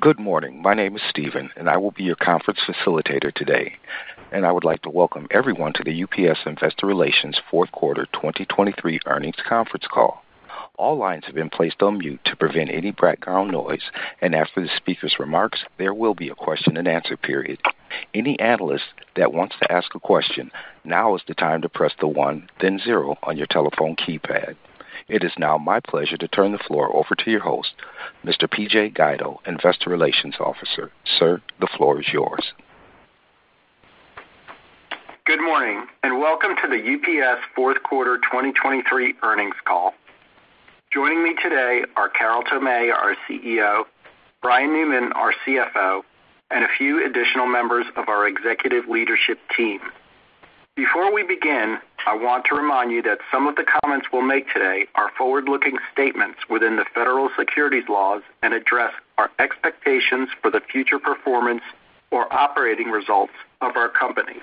Good morning. My name is Steven, and I will be your conference facilitator today. And I would like to welcome everyone to the UPS Investor Relations fourth quarter 2023 earnings conference call. All lines have been placed on mute to prevent any background noise, and after the speaker's remarks, there will be a question-and-answer period. Any analyst that wants to ask a question, now is the time to press the one, then zero on your telephone keypad. It is now my pleasure to turn the floor over to your host, Mr. PJ Guido, Investor Relations Officer. Sir, the floor is yours. Good morning, and welcome to the UPS fourth quarter 2023 earnings call. Joining me today are Carol Tomé, our CEO, Brian Newman, our CFO, and a few additional members of our executive leadership team. Before we begin, I want to remind you that some of the comments we'll make today are forward-looking statements within the federal securities laws and address our expectations for the future performance or operating results of our company.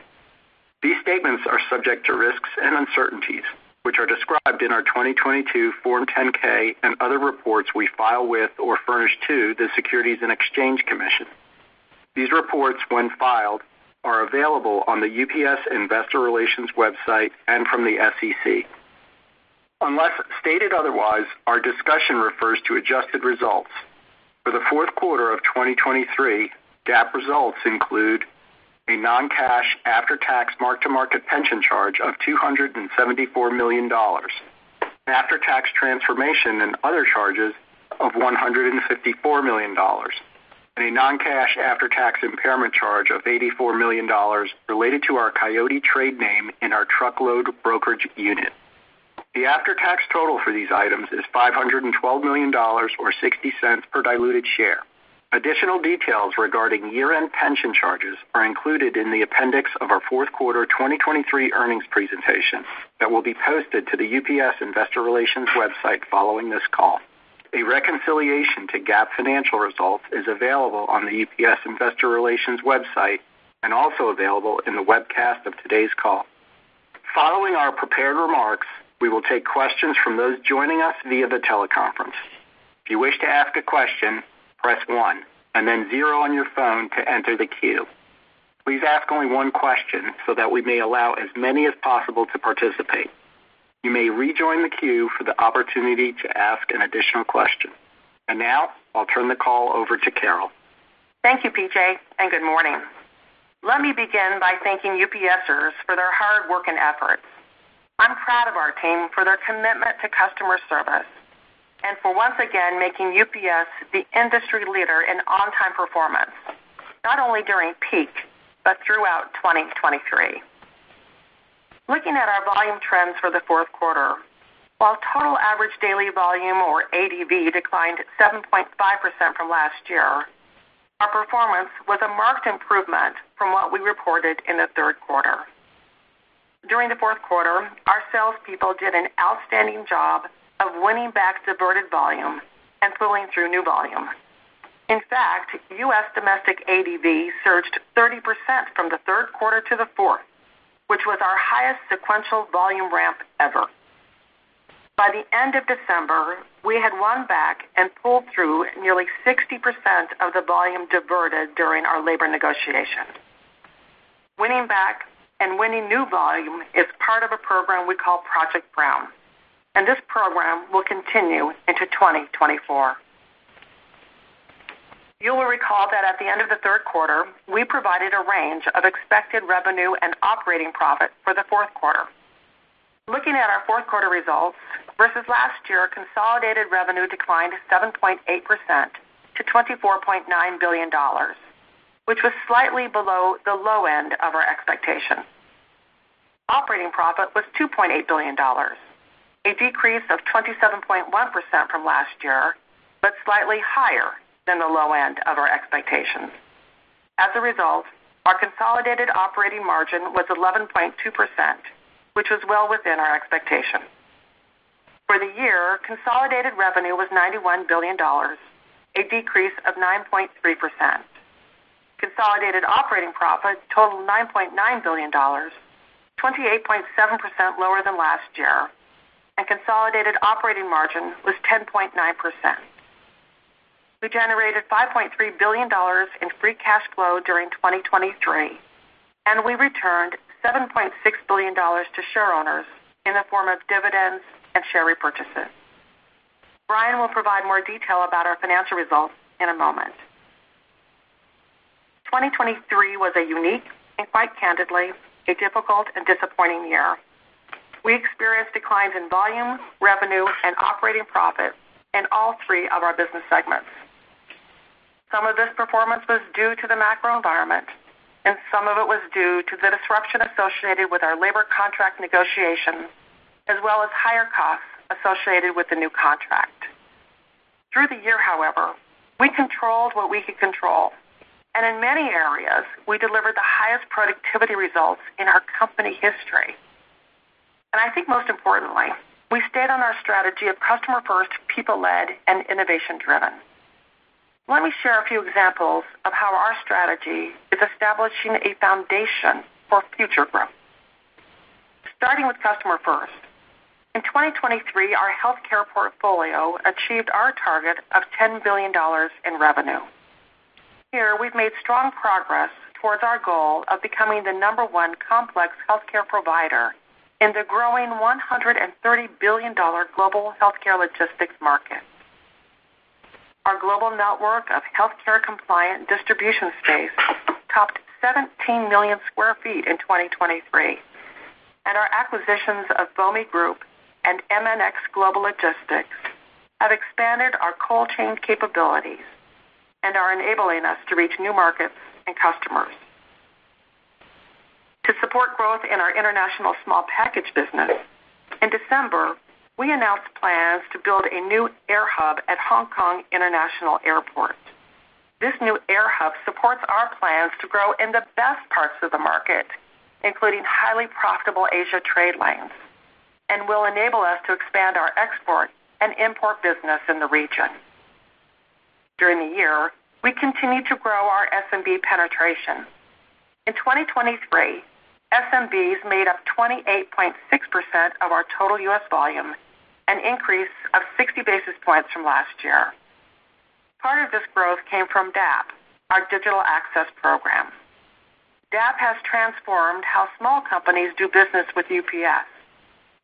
These statements are subject to risks and uncertainties, which are described in our 2022 Form 10-K and other reports we file with or furnish to the Securities and Exchange Commission. These reports, when filed, are available on the UPS Investor Relations website and from the SEC. Unless stated otherwise, our discussion refers to adjusted results. For the fourth quarter of 2023, GAAP results include a non-cash after-tax mark-to-market pension charge of $274 million, after-tax transformation and other charges of $154 million, and a non-cash after-tax impairment charge of $84 million related to our Coyote trade name in our truckload brokerage unit. The after-tax total for these items is $512 million or $0.60 per diluted share. Additional details regarding year-end pension charges are included in the appendix of our fourth quarter 2023 earnings presentation that will be posted to the UPS Investor Relations website following this call. A reconciliation to GAAP financial results is available on the UPS Investor Relations website and also available in the webcast of today's call. Following our prepared remarks, we will take questions from those joining us via the teleconference. If you wish to ask a question, press one and then zero on your phone to enter the queue. Please ask only one question so that we may allow as many as possible to participate. You may rejoin the queue for the opportunity to ask an additional question. And now I'll turn the call over to Carol. Thank you, PJ, and good morning. Let me begin by thanking UPSers for their hard work and efforts. I'm proud of our team for their commitment to customer service and for once again making UPS the industry leader in on-time performance, not only during peak, but throughout 2023. Looking at our volume trends for the fourth quarter, while total average daily volume, or ADV, declined 7.5% from last year, our performance was a marked improvement from what we reported in the third quarter. During the fourth quarter, our salespeople did an outstanding job of winning back diverted volume and pulling through new volume. In fact, U.S. domestic ADV surged 30% from the third quarter to the fourth, which was our highest sequential volume ramp ever. By the end of December, we had won back and pulled through nearly 60% of the volume diverted during our labor negotiations. Winning back and winning new volume is part of a program we call Project Brown, and this program will continue into 2024. You will recall that at the end of the third quarter, we provided a range of expected revenue and operating profit for the fourth quarter. Looking at our fourth quarter results versus last year, consolidated revenue declined 7.8% to $24.9 billion, which was slightly below the low end of our expectation. Operating profit was $2.8 billion, a decrease of 27.1% from last year, but slightly higher than the low end of our expectations. As a result, our consolidated operating margin was 11.2%, which was well within our expectation. For the year, consolidated revenue was $91 billion, a decrease of 9.3%. Consolidated operating profit totaled $9.9 billion, 28.7% lower than last year, and consolidated operating margin was 10.9%. We generated $5.3 billion in free cash flow during 2023, and we returned $7.6 billion to shareowners in the form of dividends and share repurchases. Brian will provide more detail about our financial results in a moment. 2023 was a unique and, quite candidly, a difficult and disappointing year. We experienced declines in volume, revenue, and operating profit in all three of our business segments. Some of this performance was due to the macro environment, and some of it was due to the disruption associated with our labor contract negotiations, as well as higher costs associated with the new contract. Through the year, however, we controlled what we could control, and in many areas, we delivered the highest productivity results in our company history. And I think most importantly, we stayed on our strategy of customer-first, people-led, and innovation-driven. Let me share a few examples of how our strategy is establishing a foundation for future growth. Starting with customer first. In 2023, our healthcare portfolio achieved our target of $10 billion in revenue. Here, we've made strong progress towards our goal of becoming the number one complex healthcare provider in the growing $130 billion global healthcare logistics market. Our global network of healthcare-compliant distribution space topped 17 million sq ft in 2023, and our acquisitions of Bomi Group and MNX Global Logistics have expanded our cold chain capabilities and are enabling us to reach new markets and customers. To support growth in our international small package business, in December, we announced plans to build a new air hub at Hong Kong International Airport. This new air hub supports our plans to grow in the best parts of the market, including highly profitable Asia trade lanes, and will enable us to expand our export and import business in the region. During the year, we continued to grow our SMB penetration. In 2023, SMBs made up 28.6% of our total U.S. volume, an increase of 60 basis points from last year. Part of this growth came from DAP, our Digital Access Program. DAP has transformed how small companies do business with UPS,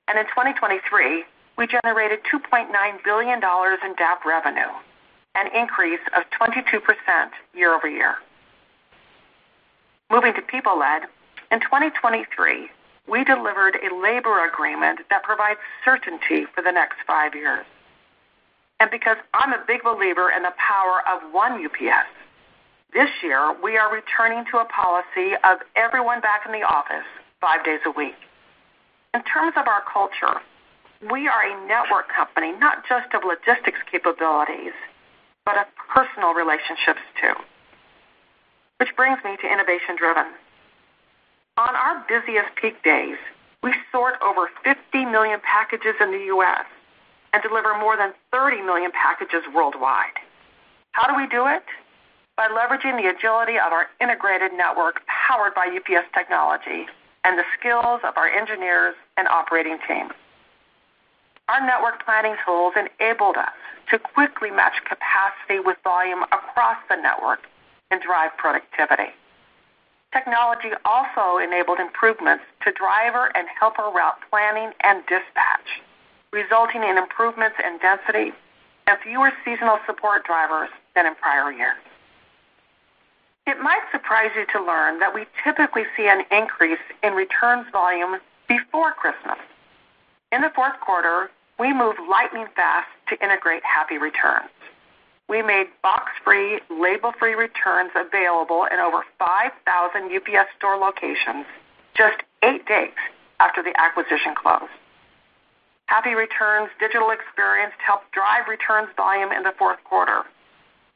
and in 2023, we generated $2.9 billion in DAP revenue, an increase of 22% year-over-year. Moving to people-led, in 2023, we delivered a labor agreement that provides certainty for the next five years. And because I'm a big believer in the power of one UPS, this year, we are returning to a policy of everyone back in the office five days a week. In terms of our culture, we are a network company, not just of logistics capabilities, but of personal relationships, too. Which brings me to innovation-driven. On our busiest peak days, we sort over 50 million packages in the U.S. and deliver more than 30 million packages worldwide. How do we do it? By leveraging the agility of our integrated network, powered by UPS technology and the skills of our engineers and operating teams. Our network planning tools enabled us to quickly match capacity with volume across the network and drive productivity. Technology also enabled improvements to driver and helper route planning and dispatch, resulting in improvements in density and fewer seasonal support drivers than in prior years. It might surprise you to learn that we typically see an increase in returns volume before Christmas. In the fourth quarter, we moved lightning fast to integrate Happy Returns. We made box-free, label-free returns available in over 5,000 UPS Store locations just eight days after the acquisition closed. Happy Returns digital experience helped drive returns volume in the fourth quarter,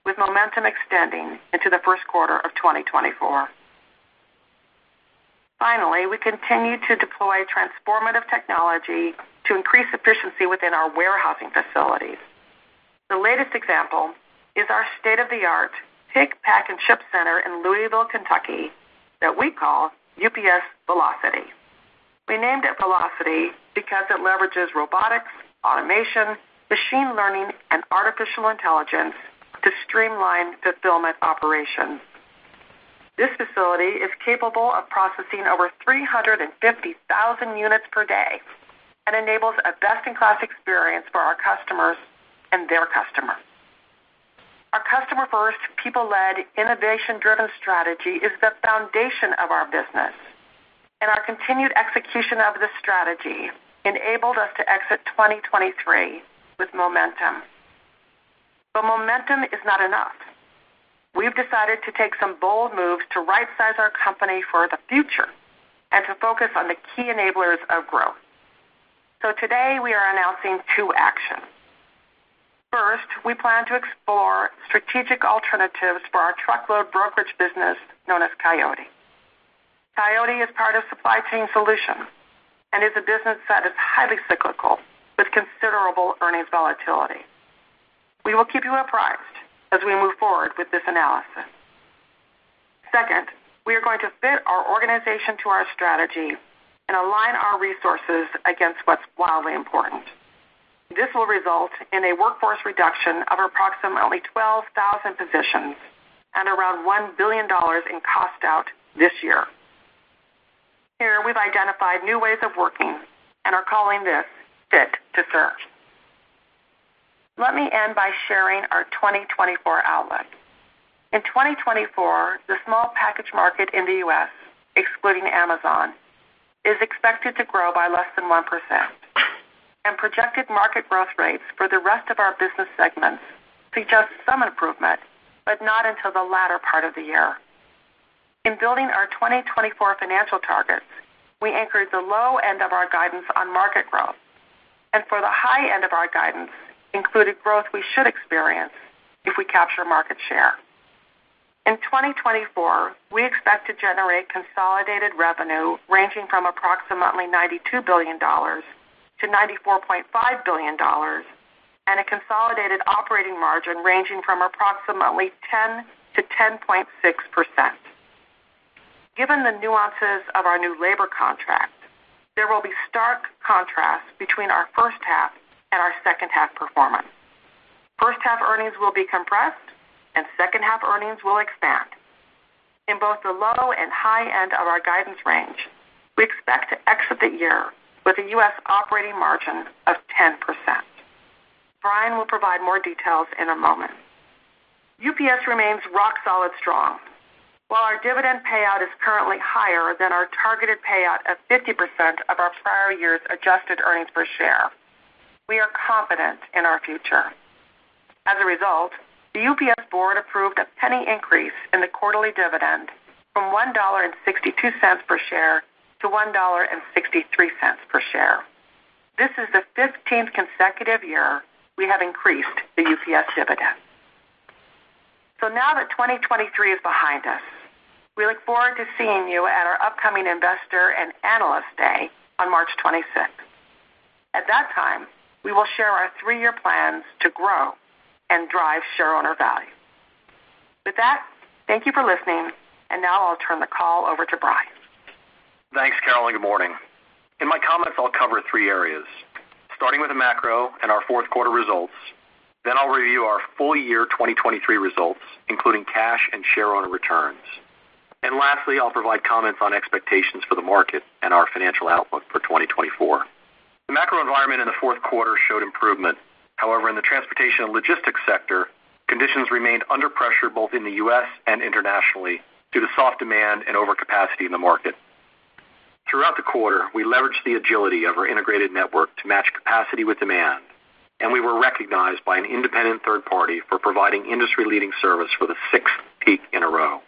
with momentum extending into the first quarter of 2024. Finally, we continue to deploy transformative technology to increase efficiency within our warehousing facilities. The latest example is our state-of-the-art pick, pack, and ship center in Louisville, Kentucky, that we call UPS Velocity. We named it Velocity because it leverages robotics, automation, machine learning, and artificial intelligence to streamline fulfillment operations. This facility is capable of processing over 350,000 units per day and enables a best-in-class experience for our customers and their customers. Our customer-first, people-led, innovation-driven strategy is the foundation of our business, and our continued execution of this strategy enabled us to exit 2023 with momentum. But momentum is not enough. We've decided to take some bold moves to right-size our company for the future and to focus on the key enablers of growth. So today, we are announcing two actions. First, we plan to explore strategic alternatives for our truckload brokerage business known as Coyote. Coyote is part of Supply Chain Solutions and is a business that is highly cyclical with considerable earnings volatility. We will keep you apprised as we move forward with this analysis. Second, we are going to fit our organization to our strategy and align our resources against what's wildly important. This will result in a workforce reduction of approximately 12,000 positions and around $1 billion in cost out this year. Here, we've identified new ways of working and are calling this Fit to Serve. Let me end by sharing our 2024 outlook. In 2024, the small package market in the U.S., excluding Amazon, is expected to grow by less than 1%, and projected market growth rates for the rest of our business segments suggest some improvement, but not until the latter part of the year. In building our 2024 financial targets, we anchored the low end of our guidance on market growth, and for the high end of our guidance, included growth we should experience if we capture market share. In 2024, we expect to generate consolidated revenue ranging from approximately $92 billion-$94.5 billion, and a consolidated operating margin ranging from approximately 10%-10.6%. Given the nuances of our new labor contract, there will be stark contrast between our first half and our second half performance. First half earnings will be compressed, and second half earnings will expand. In both the low and high end of our guidance range, we expect to exit the year with a U.S. operating margin of 10%. Brian will provide more details in a moment. UPS remains rock solid strong. While our dividend payout is currently higher than our targeted payout of 50% of our prior year's adjusted earnings per share, we are confident in our future. As a result, the UPS board approved a penny increase in the quarterly dividend from $1.62 per share to $1.63 per share. This is the 15th consecutive year we have increased the UPS dividend. So now that 2023 is behind us, we look forward to seeing you at our upcoming Investor and Analyst Day on March 26th. At that time, we will share our three-year plans to grow and drive shareowner value. With that, thank you for listening, and now I'll turn the call over to Brian. Thanks, Carol, and good morning. In my comments, I'll cover three areas, starting with the macro and our fourth quarter results. Then I'll review our full year 2023 results, including cash and shareowner returns. And lastly, I'll provide comments on expectations for the market and our financial outlook for 2024. The macro environment in the fourth quarter showed improvement. However, in the transportation and logistics sector, conditions remained under pressure both in the U.S. and internationally due to soft demand and overcapacity in the market. Throughout the quarter, we leveraged the agility of our integrated network to match capacity with demand, and we were recognized by an independent third party for providing industry-leading service for the sixth peak in a row.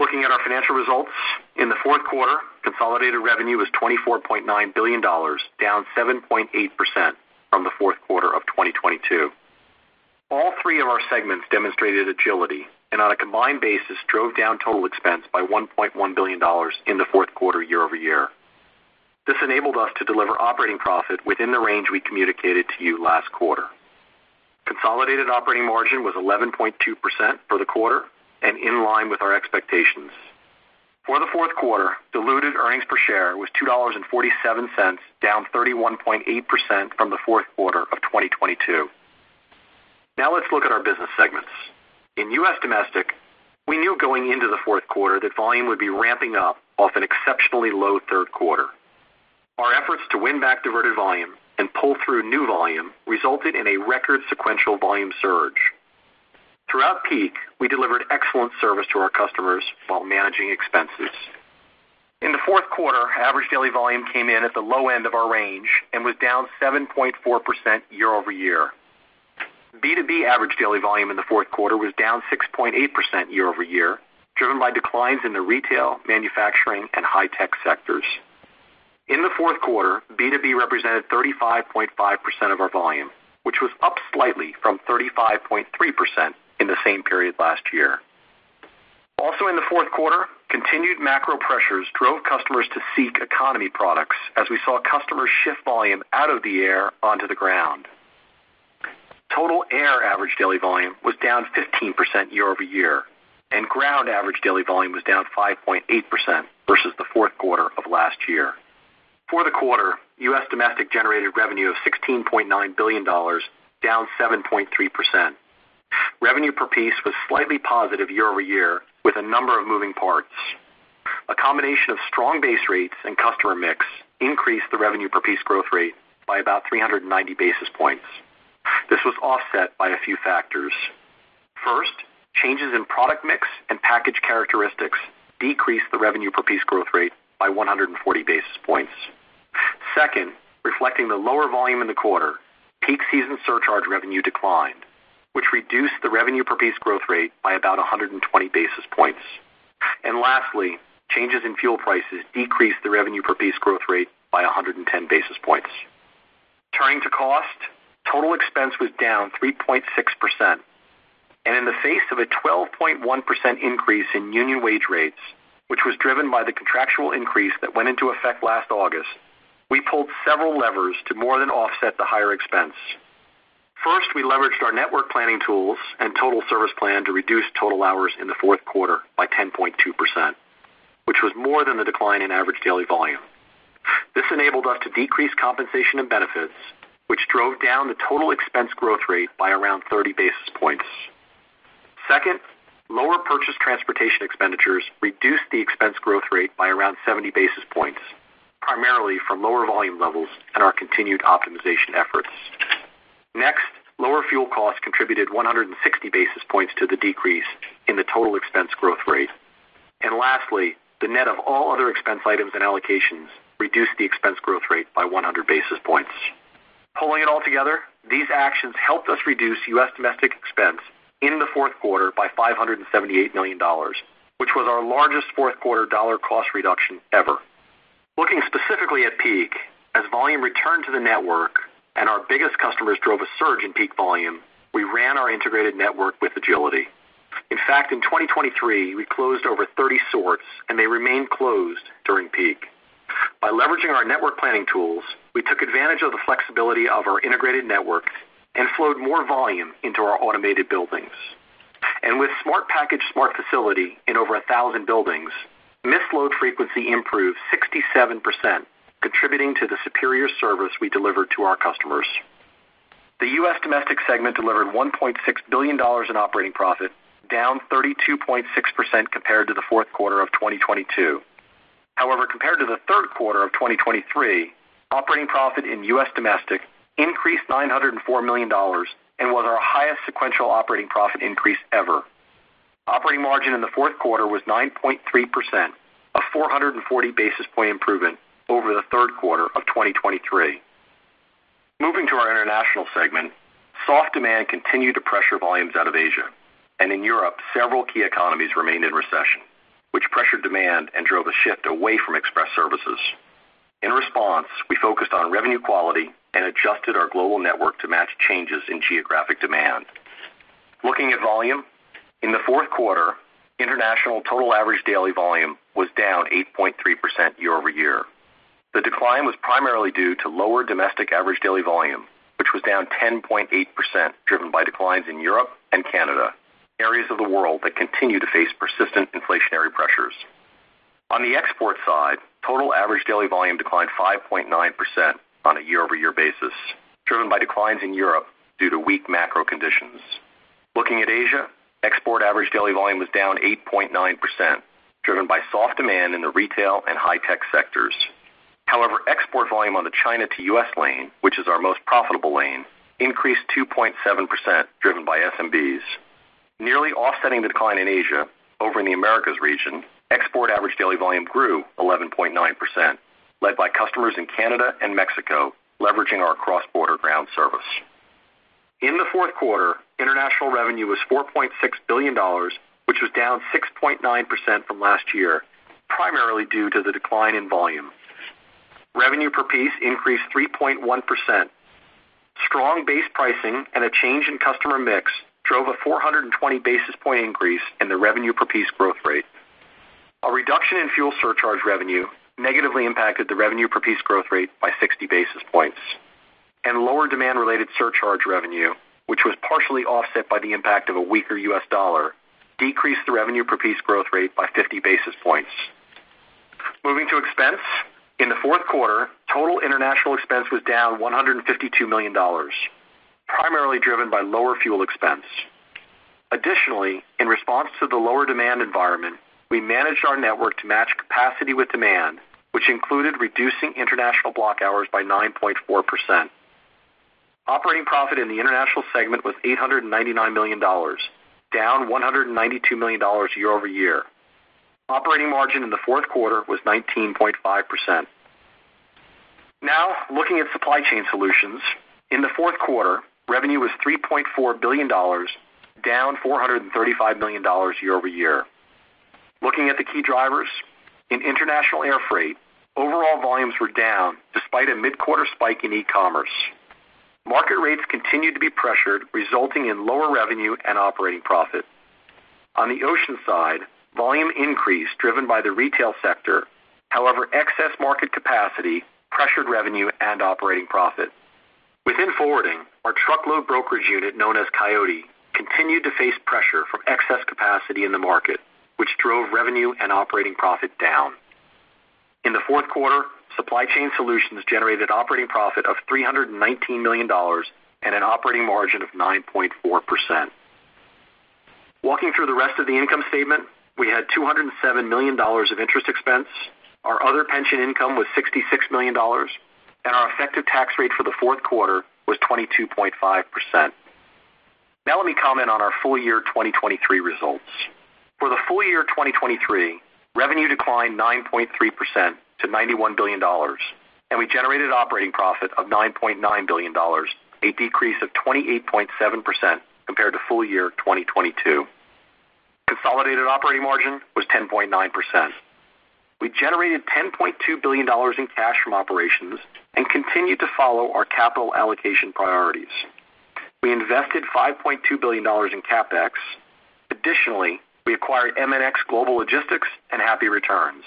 Looking at our financial results, in the fourth quarter, consolidated revenue was $24.9 billion, down 7.8% from the fourth quarter of 2022. All three of our segments demonstrated agility and, on a combined basis, drove down total expense by $1.1 billion in the fourth quarter year-over-year. This enabled us to deliver operating profit within the range we communicated to you last quarter. Consolidated operating margin was 11.2% for the quarter and in line with our expectations. For the fourth quarter, diluted earnings per share was $2.47, down 31.8% from the fourth quarter of 2022. Now let's look at our business segments. In U.S. Domestic, we knew going into the fourth quarter that volume would be ramping up off an exceptionally low third quarter. Our efforts to win back diverted volume and pull through new volume resulted in a record sequential volume surge. Throughout peak, we delivered excellent service to our customers while managing expenses. In the fourth quarter, average daily volume came in at the low end of our range and was down 7.4% year-over-year. B2B average daily volume in the fourth quarter was down 6.8% year-over-year, driven by declines in the retail, manufacturing, and high-tech sectors. In the fourth quarter, B2B represented 35.5% of our volume, which was up slightly from 35.3% in the same period last year. Also in the fourth quarter, continued macro pressures drove customers to seek economy products as we saw customers shift volume out of the air onto the ground. Total air average daily volume was down 15% year-over-year, and ground average daily volume was down 5.8% versus the fourth quarter of last year. For the quarter, U.S. Domestic generated revenue of $16.9 billion, down 7.3%. Revenue per piece was slightly positive year-over-year with a number of moving parts. A combination of strong base rates and customer mix increased the revenue per piece growth rate by about 390 basis points. This was offset by a few factors. First, changes in product mix and package characteristics decreased the revenue per piece growth rate by 140 basis points. Second, reflecting the lower volume in the quarter, peak season surcharge revenue declined, which reduced the revenue per piece growth rate by about 120 basis points. And lastly, changes in fuel prices decreased the revenue per piece growth rate by 110 basis points. Turning to cost, total expense was down 3.6%. And in the face of a 12.1% increase in union wage rates, which was driven by the contractual increase that went into effect last August, we pulled several levers to more than offset the higher expense. First, we leveraged our network planning tools and total service plan to reduce total hours in the fourth quarter by 10.2%, which was more than the decline in average daily volume. This enabled us to decrease compensation and benefits, which drove down the total expense growth rate by around 30 basis points. Second, lower purchase transportation expenditures reduced the expense growth rate by around 70 basis points, primarily from lower volume levels and our continued optimization efforts. Next, lower fuel costs contributed 160 basis points to the decrease in the total expense growth rate. And Lastly, the net of all other expense items and allocations reduced the expense growth rate by 100 basis points. Pulling it all together, these actions helped us reduce U.S. Domestic expense in the fourth quarter by $578 million, which was our largest fourth quarter dollar cost reduction ever. Looking specifically at peak, as volume returned to the network and our biggest customers drove a surge in peak volume, we ran our integrated network with agility. In fact, in 2023, we closed over 30 sorts, and they remained closed during peak. By leveraging our network planning tools, we took advantage of the flexibility of our integrated network and flowed more volume into our automated buildings. And with Smart Package Smart Facility in over 1,000 buildings, missed misload frequency improved 67%, contributing to the superior service we delivered to our customers. The U.S. Domestic segment delivered $1.6 billion in operating profit, down 32.6% compared to the fourth quarter of 2022. However, compared to the third quarter of 2023, operating profit in U.S. Domestic increased $904 million and was our highest sequential operating profit increase ever. Operating margin in the fourth quarter was 9.3%, a 440 basis point improvement over the third quarter of 2023. Moving to our International segment, soft demand continued to pressure volumes out of Asia. And in Europe, several key economies remained in recession, which pressured demand and drove a shift away from express services. In response, we focused on revenue quality and adjusted our global network to match changes in geographic demand. Looking at volume, in the fourth quarter, international total average daily volume was down 8.3% year-over-year. The decline was primarily due to lower domestic average daily volume, which was down 10.8%, driven by declines in Europe and Canada, areas of the world that continue to face persistent inflationary pressures. On the export side, total average daily volume declined 5.9% on a year-over-year basis, driven by declines in Europe due to weak macro conditions. Looking at Asia, export average daily volume was down 8.9%, driven by soft demand in the retail and high-tech sectors. However, export volume on the China to U.S. lane, which is our most profitable lane, increased 2.7%, driven by SMBs. Nearly offsetting the decline in Asia, over in the Americas region, export average daily volume grew 11.9%, led by customers in Canada and Mexico, leveraging our cross-border ground service. In the fourth quarter, international revenue was $4.6 billion, which was down 6.9% from last year, primarily due to the decline in volume. Revenue per piece increased 3.1%. Strong base pricing and a change in customer mix drove a 420 basis point increase in the revenue per piece growth rate. A reduction in fuel surcharge revenue negatively impacted the revenue per piece growth rate by 60 basis points, and lower demand-related surcharge revenue, which was partially offset by the impact of a weaker U.S. dollar, decreased the revenue per piece growth rate by 50 basis points. Moving to expense. In the fourth quarter, total international expense was down $152 million, primarily driven by lower fuel expense. Additionally, in response to the lower demand environment, we managed our network to match capacity with demand, which included reducing international block hours by 9.4%. Operating profit in the international segment was $899 million, down $192 million year-over-year. Operating margin in the fourth quarter was 19.5%. Now, looking at Supply Chain Solutions. In the fourth quarter, revenue was $3.4 billion, down $435 million year-over-year. Looking at the key drivers, in international air freight, overall volumes were down despite a mid-quarter spike in e-commerce. Market rates continued to be pressured, resulting in lower revenue and operating profit. On the ocean side, volume increased, driven by the retail sector. However, excess market capacity pressured revenue and operating profit. Within forwarding, our truckload brokerage unit, known as Coyote, continued to face pressure from excess capacity in the market, which drove revenue and operating profit down. In the fourth quarter, Supply Chain Solutions generated operating profit of $319 million and an operating margin of 9.4%. Walking through the rest of the income statement, we had $207 million of interest expense. Our other pension income was $66 million, and our effective tax rate for the fourth quarter was 22.5%. Now let me comment on our full year 2023 results. For the full year 2023, revenue declined 9.3% to $91 billion, and we generated operating profit of $9.9 billion, a decrease of 28.7% compared to full year 2022. Consolidated operating margin was 10.9%. We generated $10.2 billion in cash from operations and continued to follow our capital allocation priorities. We invested $5.2 billion in CapEx. Additionally, we acquired MNX Global Logistics and Happy Returns.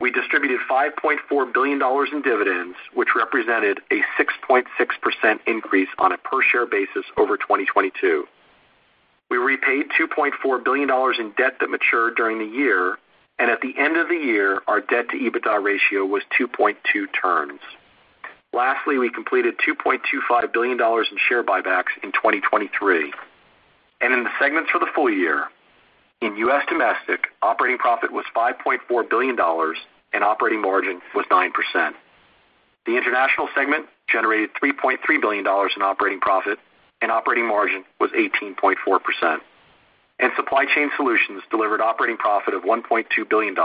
We distributed $5.4 billion in dividends, which represented a 6.6% increase on a per-share basis over 2022. We repaid $2.4 billion in debt that matured during the year, and at the end of the year, our debt-to-EBITDA ratio was 2.2 turns. Lastly, we completed $2.25 billion in share buybacks in 2023. In the segments for the full year, in U.S. Domestic, operating profit was $5.4 billion and operating margin was 9%. The International segment generated $3.3 billion in operating profit, and operating margin was 18.4%. Supply Chain Solutions delivered operating profit of $1.2 billion,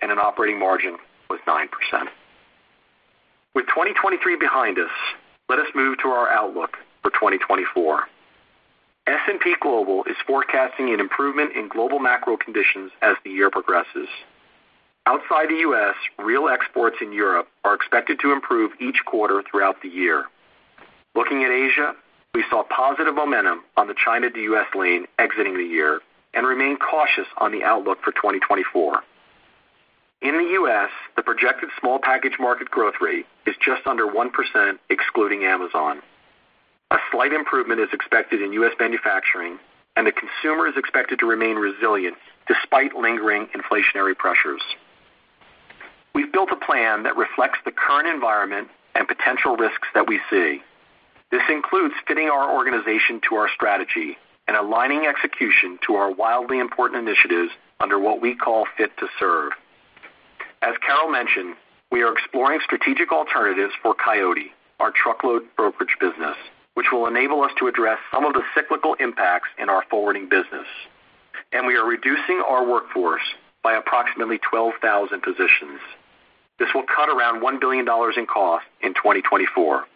and an operating margin was 9%. With 2023 behind us, let us move to our outlook for 2024. S&P Global is forecasting an improvement in global macro conditions as the year progresses. Outside the U.S., real exports in Europe are expected to improve each quarter throughout the year. Looking at Asia, we saw positive momentum on the China to U.S. lane exiting the year and remain cautious on the outlook for 2024. In the U.S., the projected small package market growth rate is just under 1%, excluding Amazon. A slight improvement is expected in U.S. manufacturing, and the consumer is expected to remain resilient despite lingering inflationary pressures. We've built a plan that reflects the current environment and potential risks that we see. This includes fitting our organization to our strategy and aligning execution to our wildly important initiatives under what we call Fit to Serve. As Carol mentioned, we are exploring strategic alternatives for Coyote, our truckload brokerage business, which will enable us to address some of the cyclical impacts in our forwarding business. And we are reducing our workforce by approximately 12,000 positions. This will cut around $1 billion in cost in 2024.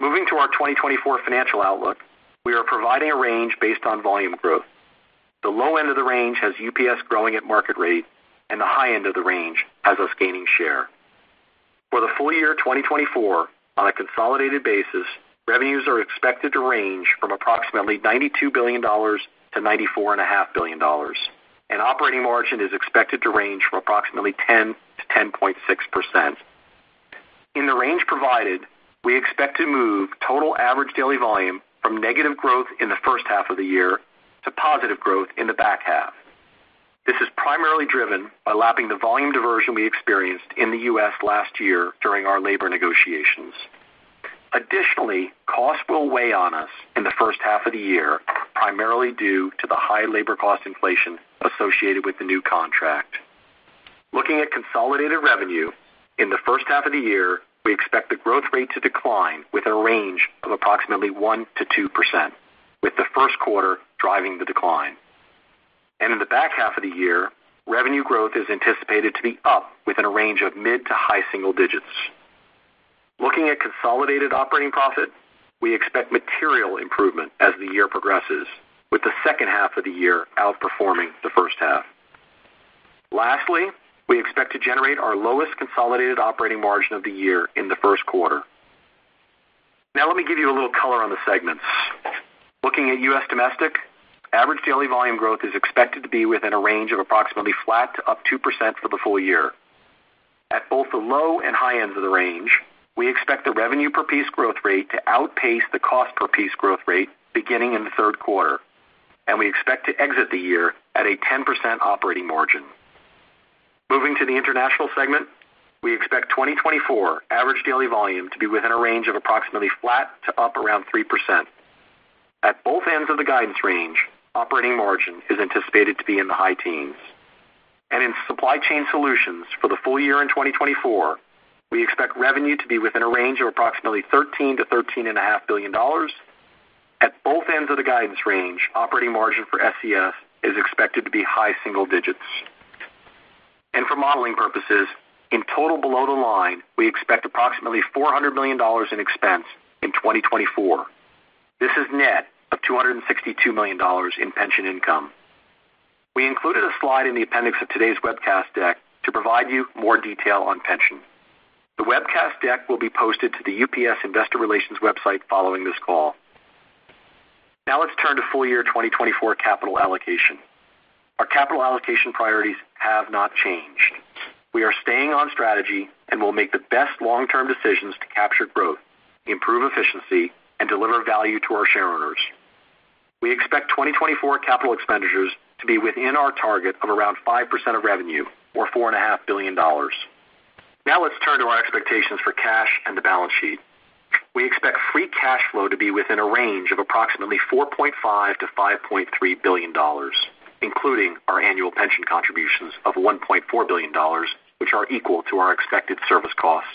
Moving to our 2024 financial outlook, we are providing a range based on volume growth. The low end of the range has UPS growing at market rate, and the high end of the range has us gaining share. For the full year 2024, on a consolidated basis, revenues are expected to range from approximately $92 billion-$94.5 billion, and operating margin is expected to range from approximately 10%-10.6%. In the range provided, we expect to move total average daily volume from negative growth in the first half of the year to positive growth in the back half. This is primarily driven by lapping the volume diversion we experienced in the U.S. last year during our labor negotiations. Additionally, costs will weigh on us in the first half of the year, primarily due to the high labor cost inflation associated with the new contract. Looking at consolidated revenue, in the first half of the year, we expect the growth rate to decline with a range of approximately 1%-2%, with the first quarter driving the decline. And in the back half of the year, revenue growth is anticipated to be up within a range of mid to high single digits. Looking at consolidated operating profit, we expect material improvement as the year progresses, with the second half of the year outperforming the first half. Lastly, we expect to generate our lowest consolidated operating margin of the year in the first quarter. Now, let me give you a little color on the segments. Looking at U.S. Domestic, average daily volume growth is expected to be within a range of approximately flat to up 2% for the full year. At both the low and high ends of the range, we expect the revenue per piece growth rate to outpace the cost per piece growth rate beginning in the third quarter, and we expect to exit the year at a 10% operating margin. Moving to the International segment, we expect 2024 average daily volume to be within a range of approximately flat to up around 3%. At both ends of the guidance range, operating margin is anticipated to be in the high teens. And in Supply Chain Solutions for the full year in 2024, we expect revenue to be within a range of approximately $13 billion-$13.5 billion. At both ends of the guidance range, operating margin for SCS is expected to be high single digits. And for modeling purposes, in total below the line, we expect approximately $400 million in expense in 2024. This is net of $262 million in pension income. We included a slide in the appendix of today's webcast deck to provide you more detail on pension. The webcast deck will be posted to the UPS Investor Relations website following this call. Now let's turn to full year 2024 capital allocation. Our capital allocation priorities have not changed. We are staying on strategy and will make the best long-term decisions to capture growth, improve efficiency, and deliver value to our shareholders. We expect 2024 capital expenditures to be within our target of around 5% of revenue, or $4.5 billion. Now let's turn to our expectations for cash and the balance sheet. We expect free cash flow to be within a range of approximately $4.5 billion-$5.3 billion, including our annual pension contributions of $1.4 billion, which are equal to our expected service costs.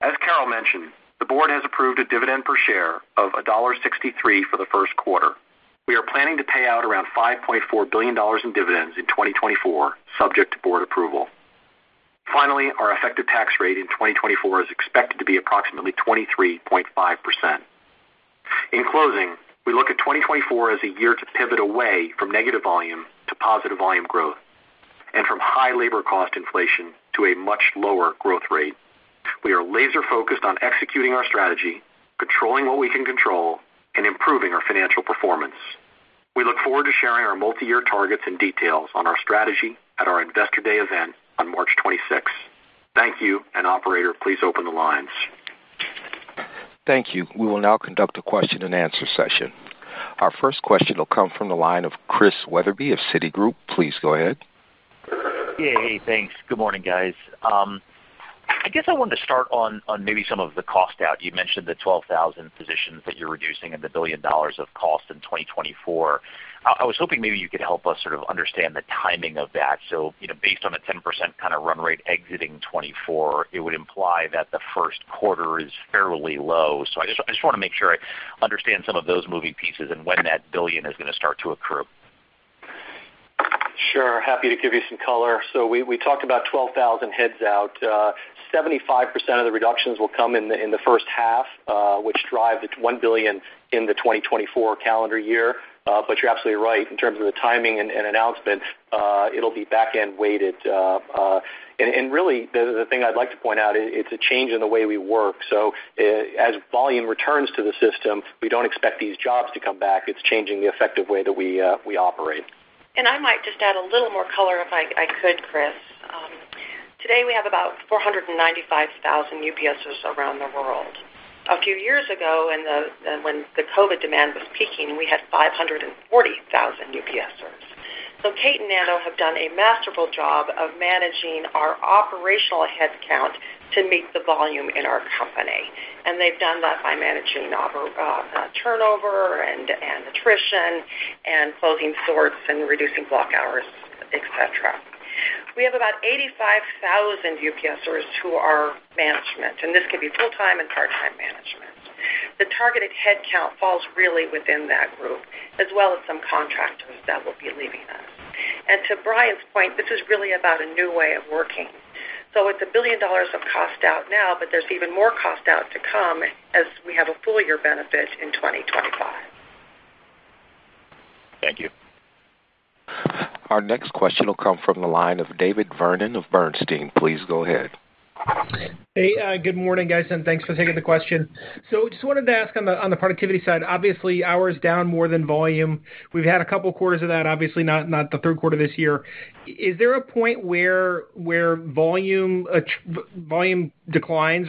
As Carol mentioned, the board has approved a dividend per share of $1.63 for the first quarter. We are planning to pay out around $5.4 billion in dividends in 2024, subject to board approval. Finally, our effective tax rate in 2024 is expected to be approximately 23.5%. In closing, we look at 2024 as a year to pivot away from negative volume to positive volume growth, and from high labor cost inflation to a much lower growth rate. We are laser-focused on executing our strategy, controlling what we can control, and improving our financial performance. We look forward to sharing our multi-year targets and details on our strategy at our Investor Day event on March 26th. Thank you, and operator, please open the lines. Thank you. We will now conduct a question-and-answer session. Our first question will come from the line of Chris Wetherbee of Citigroup. Please go ahead. Yeah, hey, thanks. Good morning, guys. Um, I guess I wanted to start on on maybe some of the cost out. You mentioned the 12,000 positions that you're reducing and the $1 billion of cost in 2024. I was hoping maybe you could help us sort of understand the timing of that. So, you know, based on a 10% kind of run rate exiting 2024, it would imply that the first quarter is fairly low. So I just I just want to make sure I understand some of those moving pieces and when that 1 billion is going to start to accrue. Sure. Happy to give you some color. So we talked about 12,000 heads out. Uh, 75% of the reductions will come in the first half, uh, which drive the 1 billion in the 2024 calendar year. Uh, but you're absolutely right. In terms of the timing and announcement, uh, it'll be back-end weighted. And really, the thing I'd like to point out, is it's a change in the way we work. So as volume returns to the system, we don't expect these jobs to come back. It's changing the effective way that we operate. I might just add a little more color if I could, Chris. Um, today, we have about 495,000 UPSers around the world. A few years ago, when the COVID demand was peaking, we had 540,000 UPSers. So Kate and Nando have done a masterful job of managing our operational headcount to meet the volume in our company. And they've done that by managing uh, turnover and attrition and closing sorts and reducing block hours, et cetera. We have about 85,000 UPSers who are management, and this could be full-time and part-time management. The targeted headcount falls really within that group, as well as some contractors that will be leaving us. And to Brian's point, this is really about a new way of working. So it's $1 billion of cost out now, but there's even more cost out to come as we have a full year benefit in 2025. Thank you. Our next question will come from the line of David Vernon of Bernstein. Please go ahead. Hey, good morning, guys, and thanks for taking the question. So just wanted to ask on the on the productivity side, obviously, hours down more than volume. We've had a couple quarters of that, obviously not not the third quarter this year. Is there a point where where volume volume declines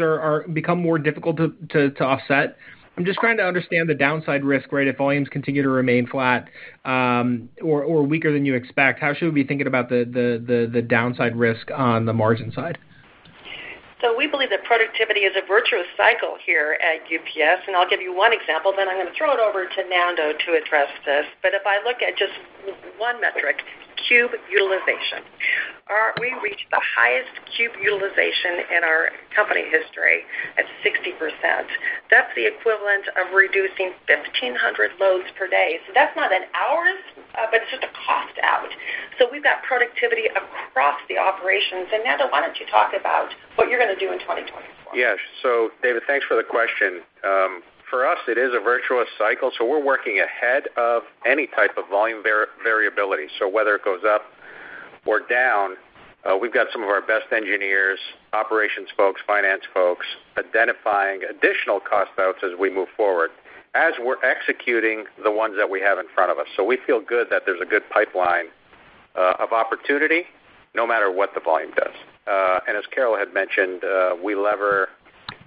become more difficult to to offset? I'm just trying to understand the downside risk, right? If volumes continue to remain flat um or weaker than you expect, how should we be thinking about the, the the downside risk on the margin side? So we believe that productivity is a virtuous cycle here at UPS, and I'll give you one example, then I'm going to throw it over to Nando to address this. But if I look at just one metric, cube utilization. We reached the highest cube utilization in our company history at 60%. That's the equivalent of reducing 1,500 loads per day. So that's not in hours, uh, but it's just a cost out. So we've got productivity across the operations. And Nando, why don't you talk about what you're going to do in 2024? Yes. So David, thanks for the question. Um, For us, it is a virtuous cycle, so we're working ahead of any type of volume variability. So whether it goes up or down, uh, we've got some of our best engineers, operations folks, finance folks, identifying additional cost outs as we move forward, as we're executing the ones that we have in front of us. So we feel good that there's a good pipeline uh, of opportunity no matter what the volume does. Uh, and as Carol had mentioned, we lever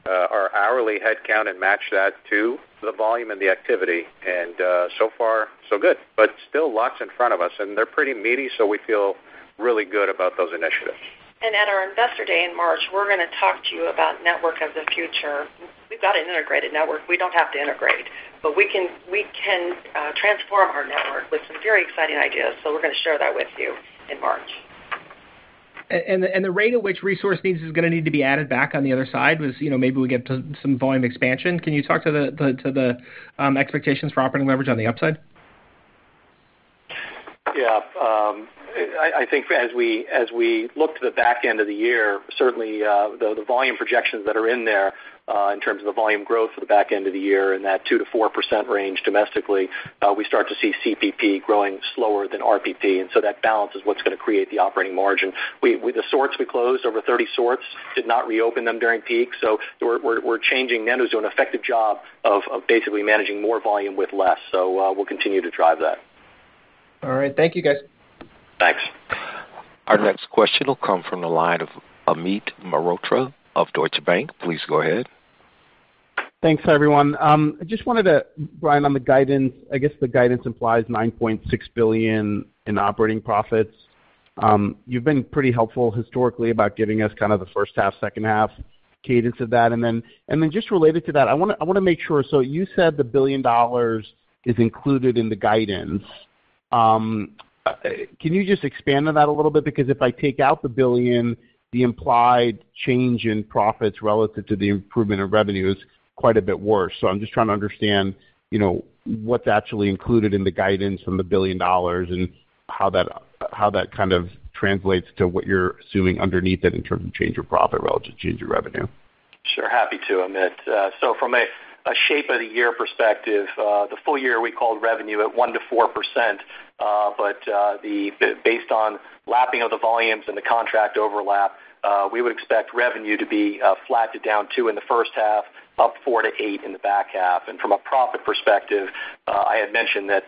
Uh, our hourly headcount and match that to the volume and the activity. And uh, so far, so good. But still lots in front of us, and they're pretty meaty, so we feel really good about those initiatives. And at our Investor Day in March, we're going to talk to you about network of the future. We've got an integrated network. We don't have to integrate, but we can we can uh, transform our network with some very exciting ideas. So we're going to share that with you in March. And and the rate at which resource needs is going to need to be added back on the other side was you know maybe we get to some volume expansion. Can you talk to the the to the um, expectations for operating leverage on the upside? Yeah. I think as we as we look to the back end of the year, certainly uh, the volume projections that are in there uh, in terms of the volume growth for the back end of the year in that 2%-4% range domestically, uh, we start to see CPP growing slower than RPP. And so that balance is what's going to create the operating margin. We the sorts we closed, over 30 sorts, did not reopen them during peak. So we're we're changing. Nando's doing an effective job of basically managing more volume with less. So uh we'll continue to drive that. All right. Thank you, guys. Thanks. Our next question will come from the line of Amit Mehrotra of Deutsche Bank. Please go ahead. Thanks, everyone. Um, I just wanted to, Brian, on the guidance, I guess the guidance implies 9.6 billion in operating profits. Um, you've been pretty helpful historically about giving us kind of the first half, second half cadence of that. And then and then just related to that, I wanna make sure. So you said the $1 billion is included in the guidance. Um, Uh, can you just expand on that a little bit? Because if I take out the 1 billion, the implied change in profits relative to the improvement in revenue is quite a bit worse. So I'm just trying to understand, you know, what's actually included in the guidance from the $1 billion and how that how that kind of translates to what you're assuming underneath it in terms of change of profit relative to change of revenue. Sure. Happy to, Amit. Uh, so from a shape of the year perspective, uh, the full year we called revenue at 1%-4%. Uh, but uh, based on lapping of the volumes and the contract overlap, uh, we would expect revenue to be flat to down 2 in the first half, up 4%-8% in the back half. And from a profit perspective, I had mentioned that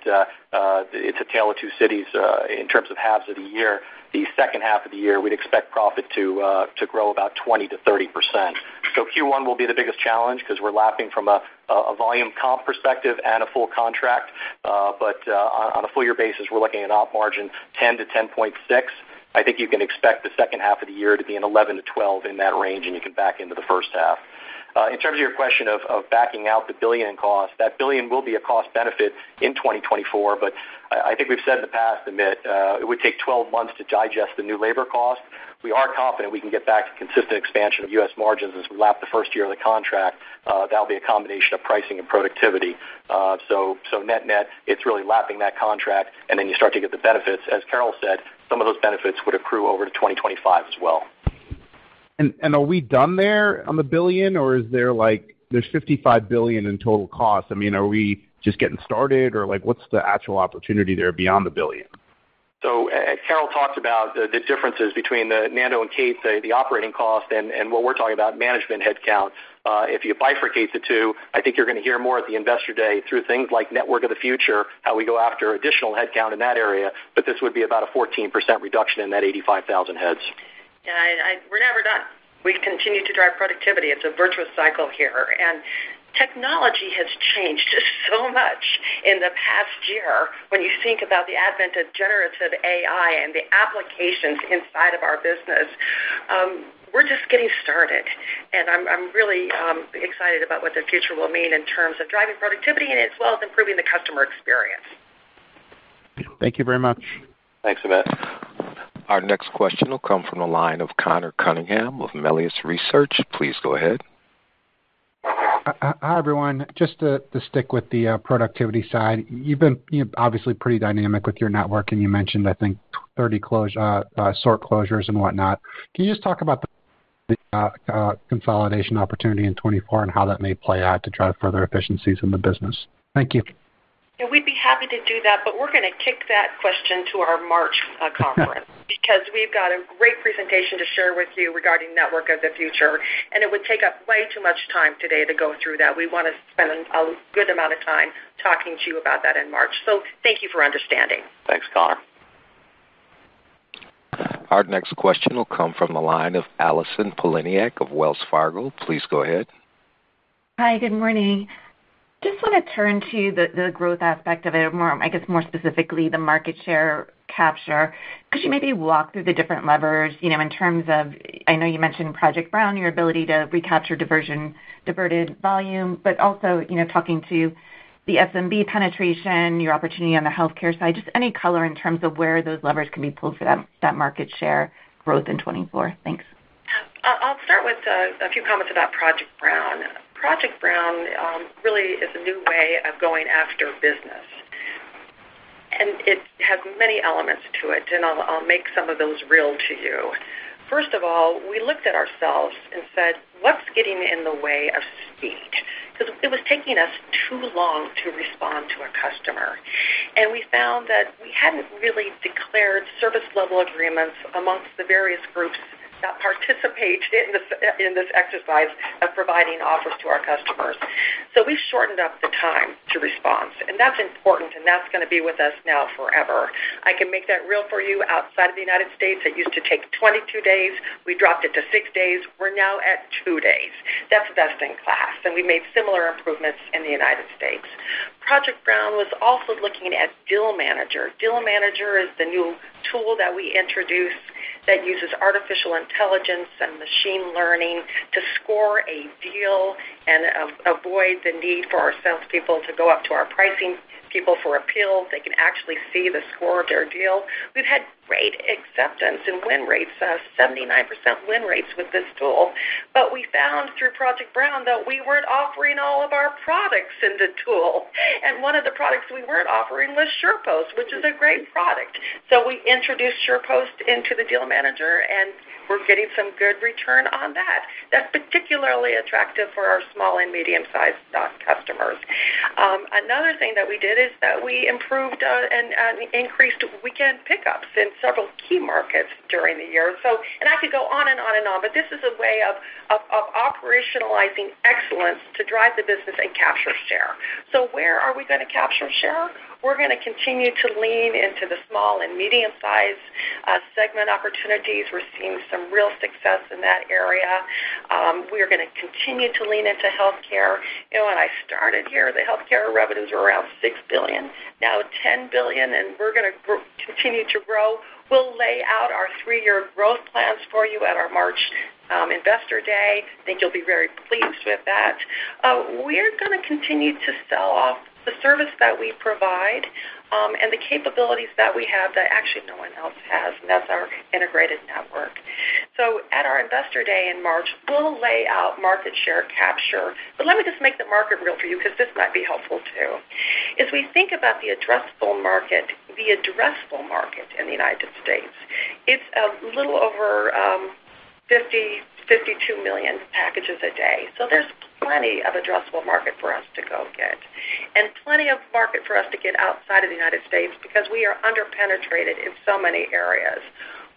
it's a tale of two cities in terms of halves of the year. The second half of the year, we'd expect profit to uh to grow about 20%-30%. So Q1 will be the biggest challenge because we're lapping from a a volume comp perspective and a full contract. Uh but uh on a full year basis, we're looking at op margin 10%-10.6%. I think you can expect the second half of the year to be in 11%-12% in that range, and you can back into the first half. In terms of your question of backing out the 1 billion in cost, that 1 billion will be a cost benefit in 2024. but I think we've said in the past, Amit, it would take 12 months to digest the new labor cost. We are confident we can get back to consistent expansion of U.S. margins as we lap the first year of the contract. That'll be a combination of pricing and productivity. Uh so net-net, it's really lapping that contract, and then you start to get the benefits. As Carol said, some of those benefits would accrue over to 2025 as well. And and are we done there on the 1 billion, or is there like there's 55 billion in total cost? I mean, are we just getting started, or like, what's the actual opportunity there beyond the $1 billion? Uh, uh, Carol talked about the differences between the Nando and Kate, the operating cost and what we're talking about management headcount. Uh, if you bifurcate the two, I think you're gonna hear more at the Investor Day through things like Network of the Future, how we go after additional headcount in that area. But this would be about a 14% reduction in that 85,000 heads. Yeah, we're never done. We continue to drive productivity. It's a virtuous cycle here. And technology has changed so much in the past year when you think about the advent of generative AI and the applications inside of our business. Um, we're just getting started, and I'm really um, excited about what the future will mean in terms of driving productivity and as well as improving the customer experience. Thank you very much. Thanks, Amit. Our next question will come from the line of Conor Cunningham of Melius Research. Please go ahead. Uh, uh, hi, everyone. Just to stick with the uh, productivity side, you've been, you know, obviously pretty dynamic with your network, and you mentioned, I think, 30 sort closures and whatnot. Can you just talk about the consolidation opportunity in 2024 and how that may play out to drive further efficiencies in the business? Thank you. Yeah, we'd be happy to do that, but we're gonna kick that question to our March conference because we've got a great presentation to share with you regarding Network of the Future, and it would take up way too much time today to go through that. We wanna spend a good amount of time talking to you about that in March. So thank you for understanding. Thanks, Conor. Our next question will come from the line of Allison Poliniak of Wells Fargo. Please go ahead. Hi, good morning. Just wanna turn to the growth aspect of it I guess, more specifically, the market share capture. Could you maybe walk through the different levers, you know, in terms of, I know you mentioned Project Brown, your ability to recapture diversion diverted volume, but also, you know, talking to the SMB penetration, your opportunity on the healthcare side, just any color in terms of where those levers can be pulled for that market share growth in 2024? Thanks. Uh, I'll start with uh, a few comments about Project Brown. Project Brown um, really is a new way of going after business, and it has many elements to it, and I'll make some of those real to you. First of all, we looked at ourselves and said, "What's getting in the way of speed?" Because it was taking us too long to respond to a customer. And we found that we hadn't really declared service level agreements amongst the various groups participate in this in this exercise of providing offers to our customers. So we've shortened up the time to response, and that's important, and that's going to be with us now forever. I can make that real for you outside of the United States. It used to take 22 days. We dropped it to six days. We're now at two days. That's best in class, and we made similar improvements in the United States. Project Brown was also looking at Deal Manager. Deal Manager is the new tool that we introduced that uses artificial intelligence and machine learning to score a deal and avoid the need for our salespeople to go up to our pricing people for appeals. They can actually see the score of their deal. We've had great acceptance and win rates, uh, 79% win rates with this tool. But we found through Project Brown that we weren't offering all of our products in the tool. And one of the products we weren't offering was SurePost, which is a great product. So we introduced SurePost into the Deal Manager, and we're getting some good return on that. That's particularly attractive for our small and medium-sized customers. Um, another thing that we did is that we improved uh, and increased weekend pickups in several key markets during the year. So, And I could go on and on and on, but this is a way of of operationalizing excellence to drive the business and capture share. So where are we going to capture share? We're going to continue to lean into the small and medium-sized uh, segment opportunities. We're seeing some real success in that area. Um, we are going to continue to lean into healthcare. You know, when I started here, the healthcare revenues were around 6 billion, now 10 billion, and we're going to continue to grow. We'll lay out our three-year growth plans for you at our March um, Investor Day. I think you'll be very pleased with that. Uh, we're going to continue to sell off the service that we provide um, and the capabilities that we have that actually no one else has, and that's our integrated network. So at our Investor Day in March, we'll lay out market share capture. But let me just make the market real for you because this might be helpful too. As we think about the addressable market, the addressable market in the United States, it's a little over um, 50-52 million packages a day. So there's plenty of addressable market for us to go get and plenty of market for us to get outside of the United States because we are underpenetrated in so many areas.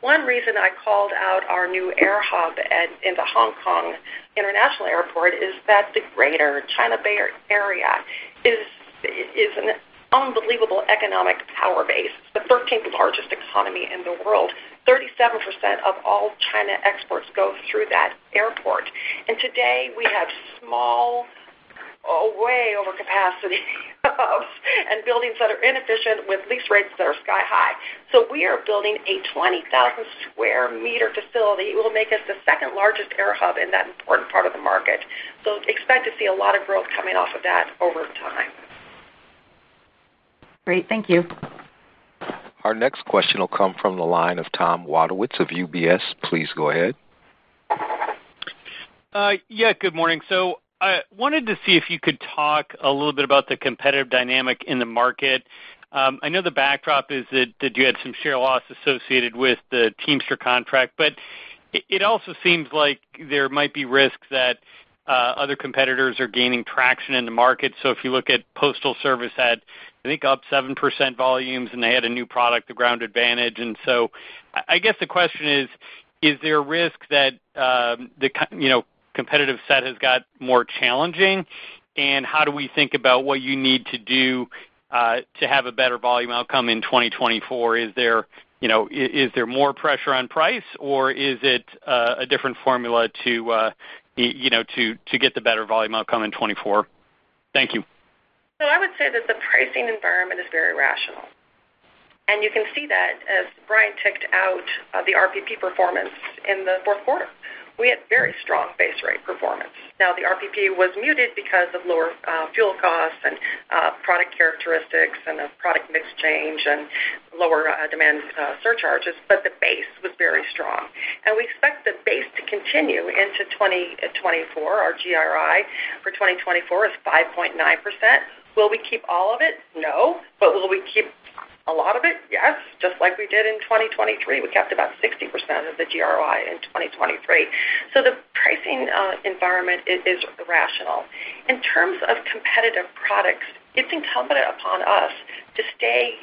One reason I called out our new air hub in the Hong Kong International Airport is that the Greater China Bay Area is an unbelievable economic power base. It's the 13th largest economy in the world. 37% of all China exports go through that airport. And today, we have small, uh, way over capacity hubs and buildings that are inefficient with lease rates that are sky high. So we are building a 20,000 square meter facility. It will make us the second largest air hub in that important part of the market. So expect to see a lot of growth coming off of that over time. Great. Thank you. Our next question will come from the line of Tom Wadewitz of UBS. Please go ahead. Uh, yeah. Good morning. So I wanted to see if you could talk a little bit about the competitive dynamic in the market. Um, I know the backdrop is that you had some share loss associated with the Teamster contract, but it also seems like there might be risks that uh, other competitors are gaining traction in the market. So if you look at Postal Service had, I think, up 7% volumes, and they had a new product, the Ground Advantage. And so I guess the question is, is there a risk that um, the you know, competitive set has got more challenging, and how do we think about what you need to do uh, to have a better volume outcome in 2024? Is there you know, is there more pressure on price, or is it uh, a different formula to, uh, you know, to to get the better volume outcome in 2024? Thank you. So I would say that the pricing environment is very rational. And you can see that as Brian ticked out uh, the RPP performance in the fourth quarter. We had very strong base rate performance. Now, the RPP was muted because of lower uh, fuel costs and uh, product characteristics and a product mix change and lower demand surcharges, but the base was very strong. And we expect the base to continue into 2024. Our GRI for 2024 is 5.9%. Will we keep all of it? No. But will we keep a lot of it? Yes, just like we did in 2023. We kept about 60% of the GRI in 2023. So the pricing uh, environment is rational. In terms of competitive products, it's incumbent upon us to stay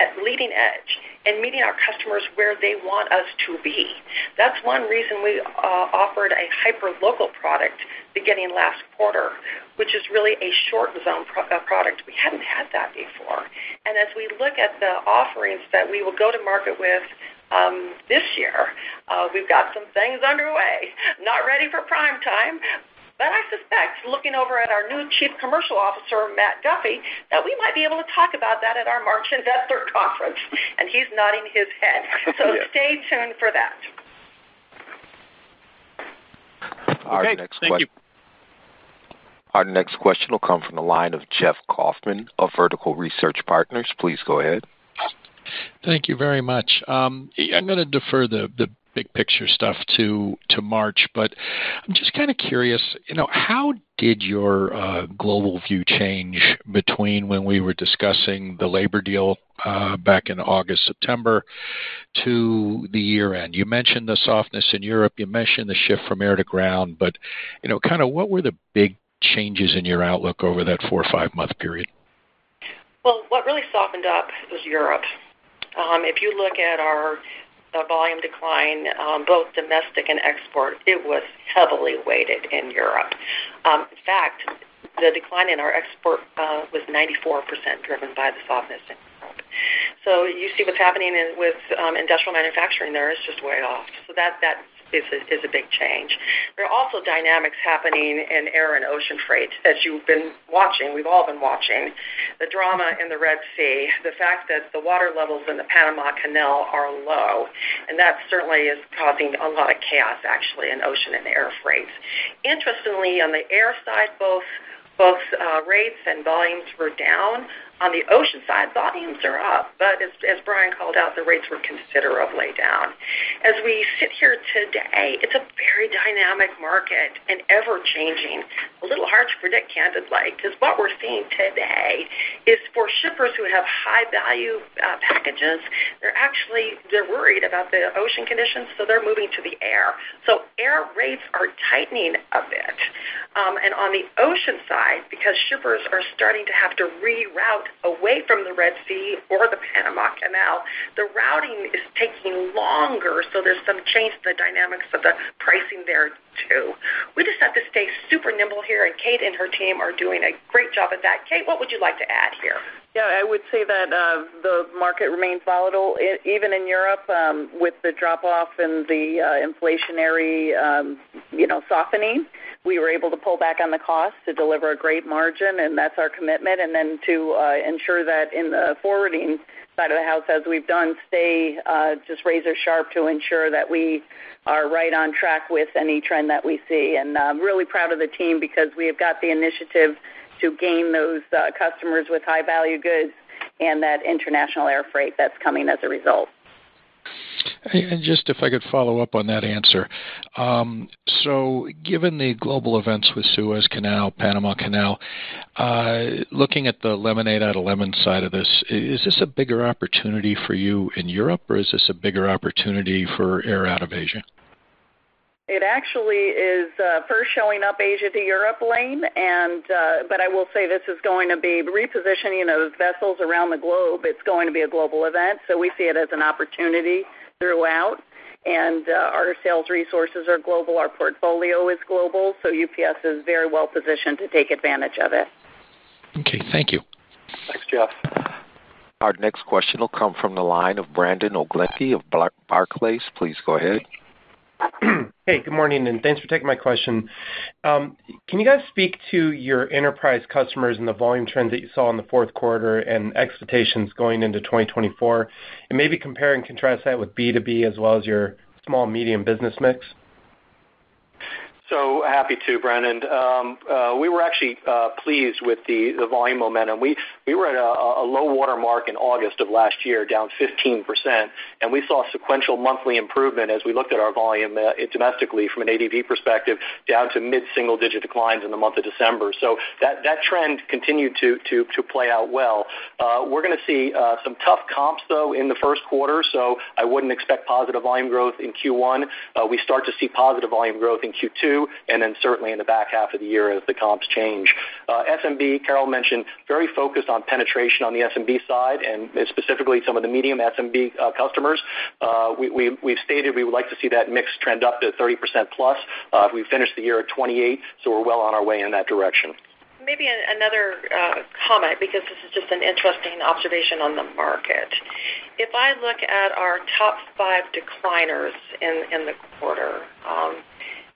at leading edge and meeting our customers where they want us to be. That's one reason we uh, offered a hyper-local product beginning last quarter, which is really a short zone uh, product. We hadn't had that before. And as we look at the offerings that we will go to market with um, this year, uh, we've got some things underway. Not ready for prime time, but I suspect, looking over at our new Chief Commercial Officer, Matt Duffy, that we might be able to talk about that at our March investor conference, and he's nodding his head. So stay tuned for that. Okay. Thank you. Our next question will come from the line of Jeff Kaufman of Vertical Research Partners. Please go ahead. Thank you very much. Um, I'm gonna defer the, the big picture stuff to to March, but I'm just kinda curious, you know, how did your uh, global view change between when we were discussing the labor deal uh, back in August, September to the year-end? You mentioned the softness in Europe, you mentioned the shift from air to ground, but, you know, kinda what were the big changes in your outlook over that four or five-month period? Well, what really softened up was Europe. Um, if you look at our volume decline, um, both domestic and export, it was heavily weighted in Europe. Um, in fact, the decline in our export uh, was 94% driven by the softness in Europe. So you see what's happening with um, industrial manufacturing there is just way off. So that that is a big change. There are also dynamics happening in air and ocean freight as you've been watching, we've all been watching. The drama in the Red Sea, the fact that the water levels in the Panama Canal are low, and that certainly is causing a lot of chaos actually in ocean and air freight. Interestingly, on the air side, both both uh, rates and volumes were down. On the ocean side, volumes are up, but as Brian called out, the rates were considerably down. As we sit here today, it's a very dynamic market and ever-changing. A little hard to predict candidly, because what we're seeing today is for shippers who have high value uh, packages, they're actually worried about the ocean conditions, so they're moving to the air. So air rates are tightening a bit. Um, and on the ocean side, because shippers are starting to have to reroute away from the Red Sea or the Panama Canal, the routing is taking longer, so there's some change in the dynamics of the pricing there We just have to stay super nimble here, and Kate and her team are doing a great job at that. Kate, what would you like to add here? Yeah, I would say that uh, the market remains volatile even in Europe, um, with the drop-off and the uh, inflationary, um, you know, softening. We were able to pull back on the cost to deliver a great margin, and that's our commitment. And then to uh, ensure that in the forwarding side of the house, as we've done, stay uh, just razor sharp to ensure that we are right on track with any trend that we see. And uh, I'm really proud of the team because we have got the initiative to gain those uh, customers with high-value goods and that international air freight that's coming as a result. And just if I could follow up on that answer. Um, so, given the global events with Suez Canal, Panama Canal, uh, looking at the lemonade out of lemon side of this, is this a bigger opportunity for you in Europe, or is this a bigger opportunity for air out of Asia? It actually is uh, first showing up Asia to Europe lane. and uh, But I will say this is going to be repositioning of vessels around the globe. It's going to be a global event, so we see it as an opportunity throughout. And uh, our sales resources are global, our portfolio is global, so UPS is very well positioned to take advantage of it. Okay, thank you. Thanks, Jeff. Our next question will come from the line of Brandon Oglenski of Barclays. Please go ahead. Hey, good morning, and thanks for taking my question. Um, can you guys speak to your enterprise customers and the volume trends that you saw in the fourth quarter and expectations going into 2024, and maybe compare and contrast that with B2B as well as your small medium business mix? So happy to, Brandon. Um, uh, we were actually uh, pleased with the volume momentum. We were at a low water mark in August of last year, down 15%, and we saw sequential monthly improvement as we looked at our volume uh, domestically from an ADV perspective, down to mid-single digit declines in the month of December. So that that trend continued to play out well. We're gonna see some tough comps, though, in the first quarter, so I wouldn't expect positive volume growth in Q1. We start to see positive volume growth in Q2 Q2, and then certainly in the back half of the year as the comps change. Uh, SMB, Carol mentioned, very focused on penetration on the SMB side and specifically some of the medium SMB uh, customers. Uh, we've stated we would like to see that mix trend up to 30%+. Plus. We finished the year at 28, so we're well on our way in that direction. Maybe another comment, because this is just an interesting observation on the market. If I look at our top five decliners in the quarter, um,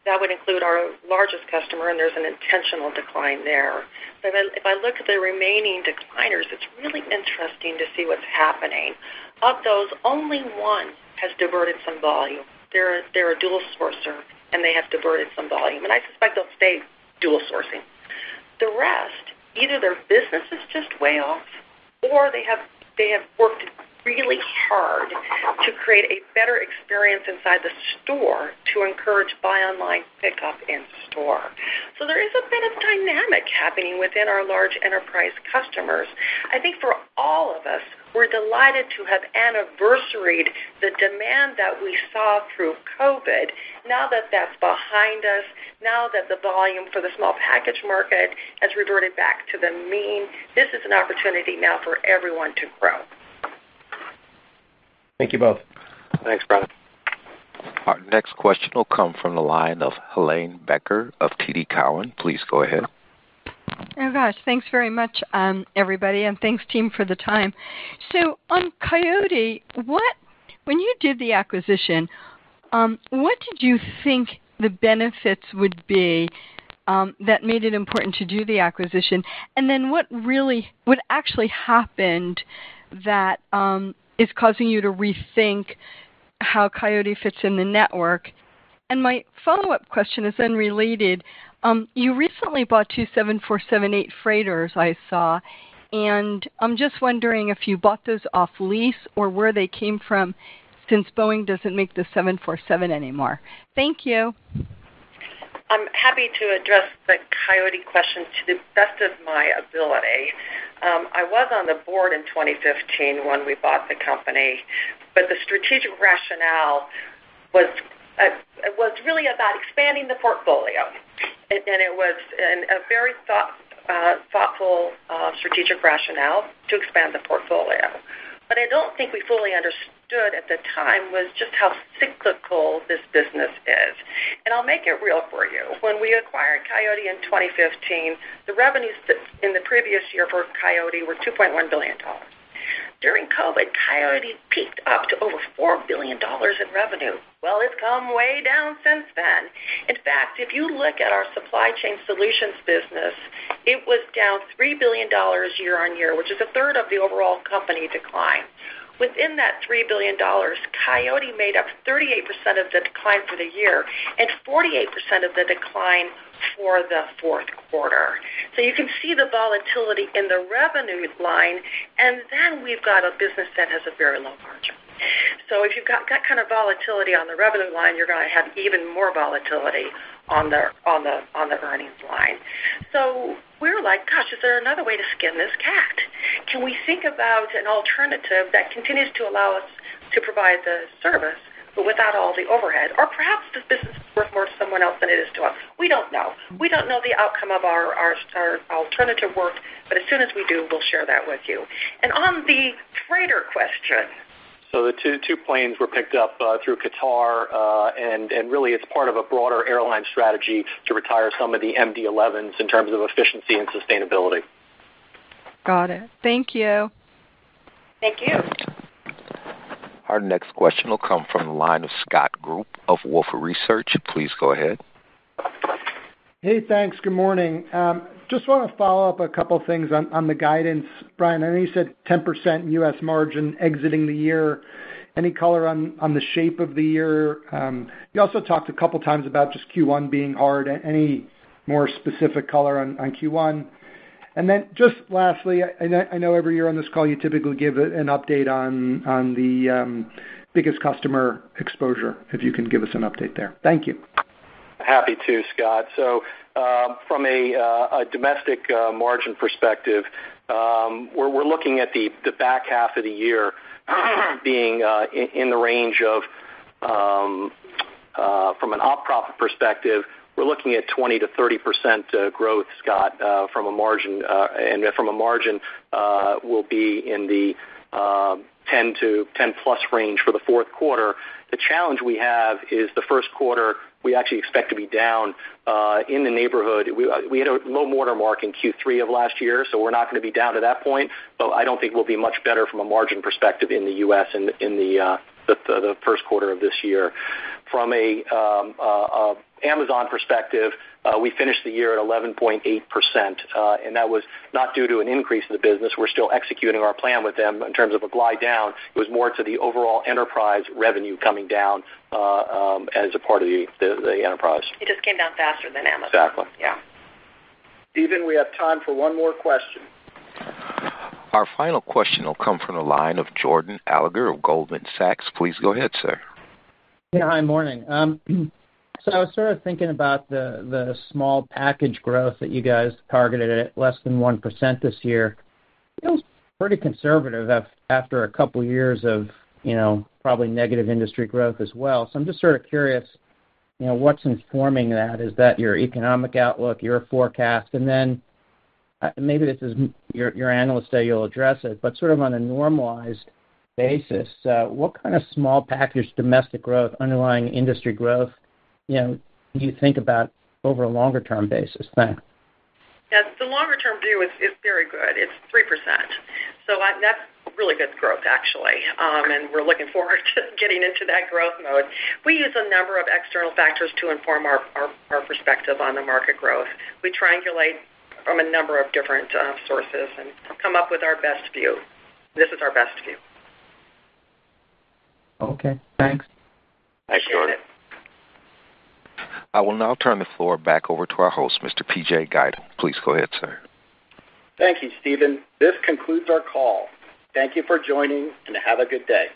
that would include our largest customer, and there's an intentional decline there. But if I look at the remaining decliners, it's really interesting to see what's happening. Of those, only one has diverted some volume. They're they're a dual sourcer, and they have diverted some volume, and I suspect they'll stay dual sourcing. The rest, either their business is just way off or they have they have worked really hard to create a better experience inside the store to encourage buy online, pickup in store. So there is a bit of dynamic happening within our large enterprise customers. I think for all of us, we're delighted to have anniversaried the demand that we saw through COVID. Now that that's behind us, now that the volume for the small package market has reverted back to the mean, this is an opportunity now for everyone to grow. Thank you both. Thanks, Brandon. Our next question will come from the line of Helane Becker of TD Cowen. Please go ahead. Oh, gosh. Thanks very much, um, everybody, and thanks, team, for the time. So on Coyote, when you did the acquisition, um, what did you think the benefits would be um, that made it important to do the acquisition? And then what really what actually happened that is causing you to rethink how Coyote fits in the network? And my follow-up question is unrelated. Um, you recently bought two 747-8 freighters, I saw, and I'm just wondering if you bought those off lease or where they came from since Boeing doesn't make the 747 anymore. Thank you. I'm happy to address the Coyote question to the best of my ability. Um, I was on the board in 2015 when we bought the company, but the strategic rationale was uh, was really about expanding the portfolio. And it was a very uh, thoughtful uh, strategic rationale to expand the portfolio. What I don't think we fully understood at the time was just how cyclical this business is. And I'll make it real for you. When we acquired Coyote in 2015, the revenues in the previous year for Coyote were $2.1 billion. During COVID, Coyote peaked up to over $4 billion in revenue. Well, it's come way down since then. In fact, if you look at our Supply Chain Solutions business, it was down $3 billion year-on-year, which is a third of the overall company decline. Within that $3 billion, Coyote made up 38% of the decline for the year and 48% of the decline for the fourth quarter. So you can see the volatility in the revenue line, and then we've got a business that has a very low margin. So if you've got that kind of volatility on the revenue line, you're going to have even more volatility on the on the on the earnings line. So we're like, "Gosh, is there another way to skin this cat? Can we think about an alternative that continues to allow us to provide the service but without all the overhead? Or perhaps this business is worth more to someone else than it is to us." We don't know. We don't know the outcome of our our alternative work, but as soon as we do, we'll share that with you. And on the freighter question. So the two two planes were picked up uh, through Qatar, uh, and and really it's part of a broader airline strategy to retire some of the MD-11s in terms of efficiency and sustainability. Got it. Thank you. Thank you. Our next question will come from the line of Scott Group of Wolfe Research. Please go ahead. Hey, thanks. Good morning. Just want to follow up a couple things on the guidance. Brian, I know you said 10% U.S. margin exiting the year. Any color on the shape of the year? Um, you also talked a couple times about just Q1 being hard. Any more specific color on Q1? And then just lastly, I know every year on this call, you typically give an update on on the um, biggest customer exposure, if you can give us an update there. Thank you. Happy to, Scott. So uh from a uh, domestic uh, margin perspective, um, we're looking at the the back half of the year being uh, in the range of, um, from an op profit perspective, we're looking at 20%-30% growth, Scott, from a margin, and from a margin, uh will be in the 10%+ range for the fourth quarter. The challenge we have is the first quarter, we actually expect to be down uh, in the neighborhood. We uh, had a low watermark in Q3 of last year, so we're not gonna be down to that point, but I don't think we'll be much better from a margin perspective in the U.S. in in uh, the first quarter of this year. From an um, Amazon perspective, uh, we finished the year at 11.8%, uh, and that was not due to an increase in the business. We're still executing our plan with them in terms of a glide down. It was more to the overall enterprise revenue coming down uh, um, as a part of the enterprise. It just came down faster than Amazon. Exactly. Yeah. Steven, we have time for one more question. Our final question will come from the line of Jordan Alliger of Goldman Sachs. Please go ahead, sir. Yeah. Hi, morning. Um, I was sort of thinking about the small package growth that you guys targeted at less than 1% this year. Feels pretty conservative after a couple years of, you know, probably negative industry growth as well. So I'm just sort of curious, you know, what's informing that? Is that your economic outlook, your forecast? And then, uh, maybe this is your Analyst Day, you'll address it, but sort of on a normalized basis, uh, what kind of small package domestic growth, underlying industry growth, you know, you think about over a longer term basis? Thanks. Yes, the longer term view is very good. It's 3%. So that's really good growth, actually. Um, and we're looking forward to getting into that growth mode. We use a number of external factors to inform our perspective on the market growth. We triangulate from a number of different uh, sources and come up with our best view. This is our best view. Okay, thanks. Thanks, Jordan. I will now turn the floor back over to our host, Mr. PJ Guido. Please go ahead, sir. Thank you, Steven. This concludes our call. Thank you for joining, and have a good day.